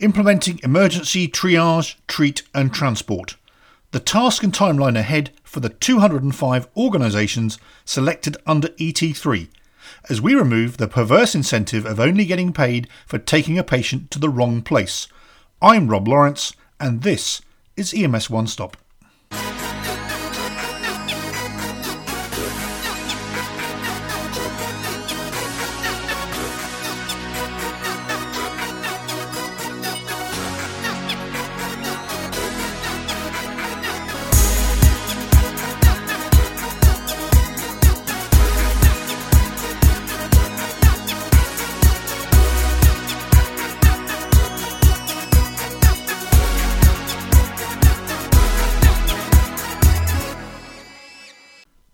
implementing emergency triage, treat, and transport. The task and timeline ahead for the 205 organisations selected under ET3 as we remove the perverse incentive of only getting paid for taking a patient to the wrong place. I'm Rob Lawrence, and this is EMS One Stop.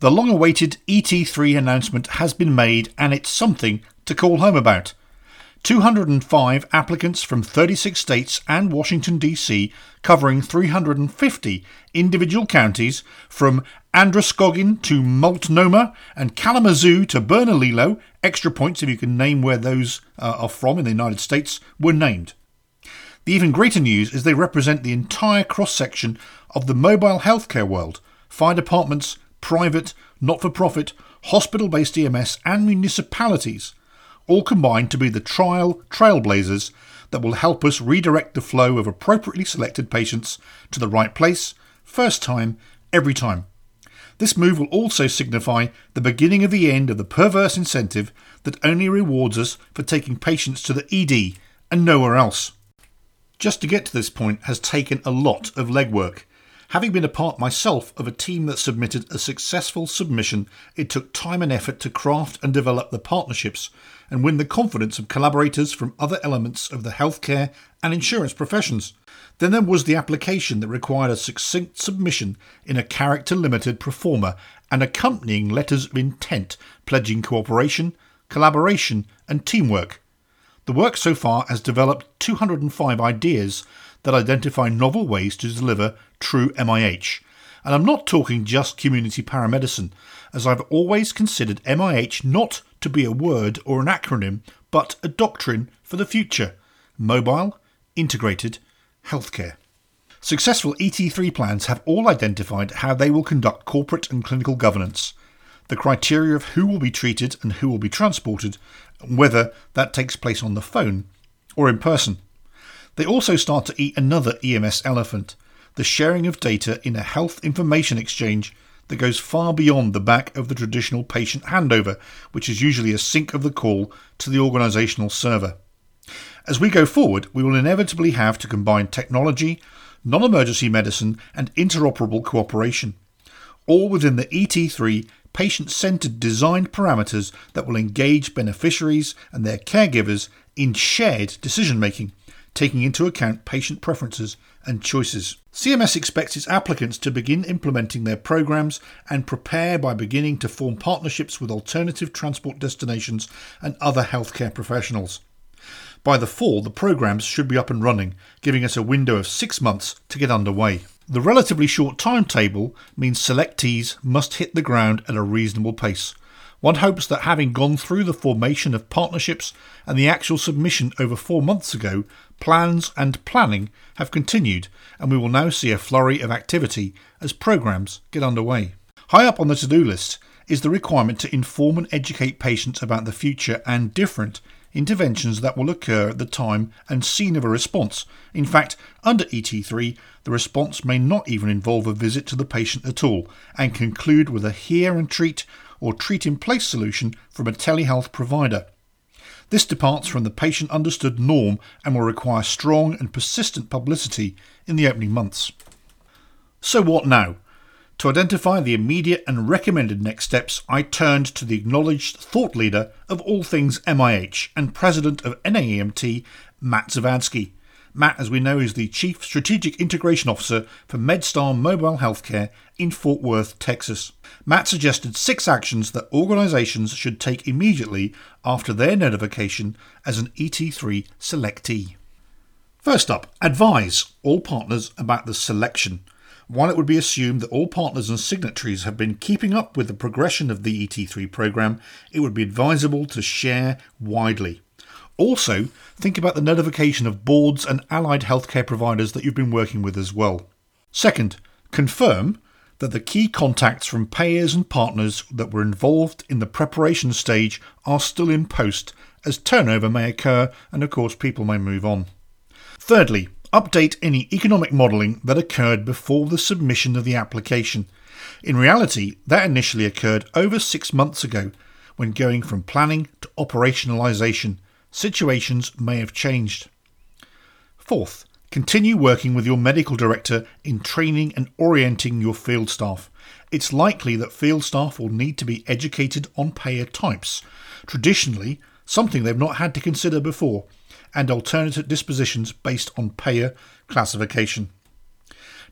The long awaited ET3 announcement has been made, and it's something to call home about. 205 applicants from 36 states and Washington, D.C., covering 350 individual counties from Androscoggin to Multnomah and Kalamazoo to Bernalillo, extra points if you can name where those uh, are from in the United States, were named. The even greater news is they represent the entire cross section of the mobile healthcare world fire departments, private, not for profit, hospital based EMS, and municipalities, all combined to be the trial trailblazers that will help us redirect the flow of appropriately selected patients to the right place, first time, every time. This move will also signify the beginning of the end of the perverse incentive that only rewards us for taking patients to the ED and nowhere else. Just to get to this point has taken a lot of legwork, Having been a part myself of a team that submitted a successful submission, it took time and effort to craft and develop the partnerships and win the confidence of collaborators from other elements of the healthcare and insurance professions. Then there was the application that required a succinct submission in a character limited pro forma and accompanying letters of intent pledging cooperation, collaboration, and teamwork. The work so far has developed 205 ideas that identify novel ways to deliver true MIH. And I'm not talking just community paramedicine, as I've always considered MIH not to be a word or an acronym, but a doctrine for the future mobile, integrated healthcare. Successful ET3 plans have all identified how they will conduct corporate and clinical governance, the criteria of who will be treated and who will be transported, whether that takes place on the phone or in person. They also start to eat another EMS elephant the sharing of data in a health information exchange that goes far beyond the back of the traditional patient handover, which is usually a sync of the call to the organisational server. As we go forward, we will inevitably have to combine technology, non emergency medicine, and interoperable cooperation, all within the ET3 patient centered design parameters that will engage beneficiaries and their caregivers in shared decision making taking into account patient preferences and choices. CMS expects its applicants to begin implementing their programs and prepare by beginning to form partnerships with alternative transport destinations and other healthcare professionals. By the fall, the programs should be up and running, giving us a window of six months to get underway. The relatively short timetable means selectees must hit the ground at a reasonable pace. One hopes that having gone through the formation of partnerships and the actual submission over four months ago, plans and planning have continued, and we will now see a flurry of activity as programs get underway. High up on the to do list is the requirement to inform and educate patients about the future and different interventions that will occur at the time and scene of a response. In fact, under ET3, the response may not even involve a visit to the patient at all and conclude with a hear and treat or treat in place solution from a telehealth provider. This departs from the patient understood norm and will require strong and persistent publicity in the opening months. So, what now? To identify the immediate and recommended next steps, I turned to the acknowledged thought leader of all things MIH and president of NAEMT, Matt Zavadsky. Matt, as we know, is the Chief Strategic Integration Officer for MedStar Mobile Healthcare in Fort Worth, Texas. Matt suggested six actions that organizations should take immediately after their notification as an ET3 selectee. First up, advise all partners about the selection. While it would be assumed that all partners and signatories have been keeping up with the progression of the ET3 program, it would be advisable to share widely. Also, think about the notification of boards and allied healthcare providers that you've been working with as well. Second, confirm that the key contacts from payers and partners that were involved in the preparation stage are still in post, as turnover may occur and, of course, people may move on. Thirdly, update any economic modelling that occurred before the submission of the application. In reality, that initially occurred over six months ago when going from planning to operationalisation. Situations may have changed. Fourth, Continue working with your medical director in training and orienting your field staff. It's likely that field staff will need to be educated on payer types, traditionally, something they've not had to consider before, and alternative dispositions based on payer classification.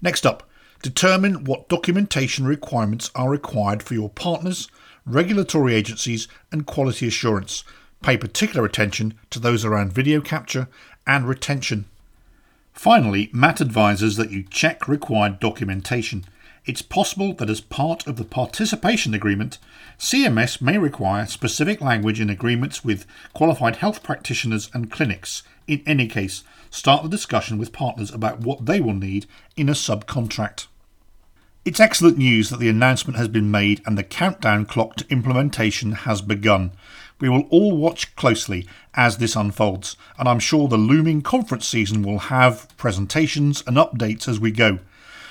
Next up, determine what documentation requirements are required for your partners, regulatory agencies, and quality assurance. Pay particular attention to those around video capture and retention. Finally, Matt advises that you check required documentation. It's possible that as part of the participation agreement, CMS may require specific language in agreements with qualified health practitioners and clinics. In any case, start the discussion with partners about what they will need in a subcontract. It's excellent news that the announcement has been made and the countdown clock to implementation has begun. We will all watch closely as this unfolds, and I'm sure the looming conference season will have presentations and updates as we go.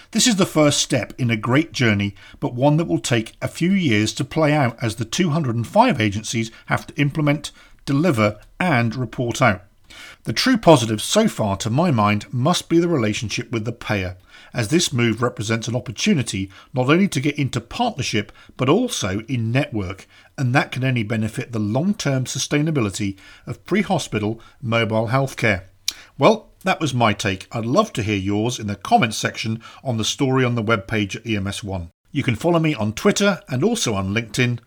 This is the first step in a great journey, but one that will take a few years to play out as the 205 agencies have to implement, deliver, and report out. The true positive so far, to my mind, must be the relationship with the payer, as this move represents an opportunity not only to get into partnership but also in network, and that can only benefit the long term sustainability of pre hospital mobile healthcare. Well, that was my take. I'd love to hear yours in the comments section on the story on the webpage at EMS1. You can follow me on Twitter and also on LinkedIn.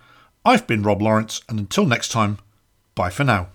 I've been Rob Lawrence, and until next time, bye for now.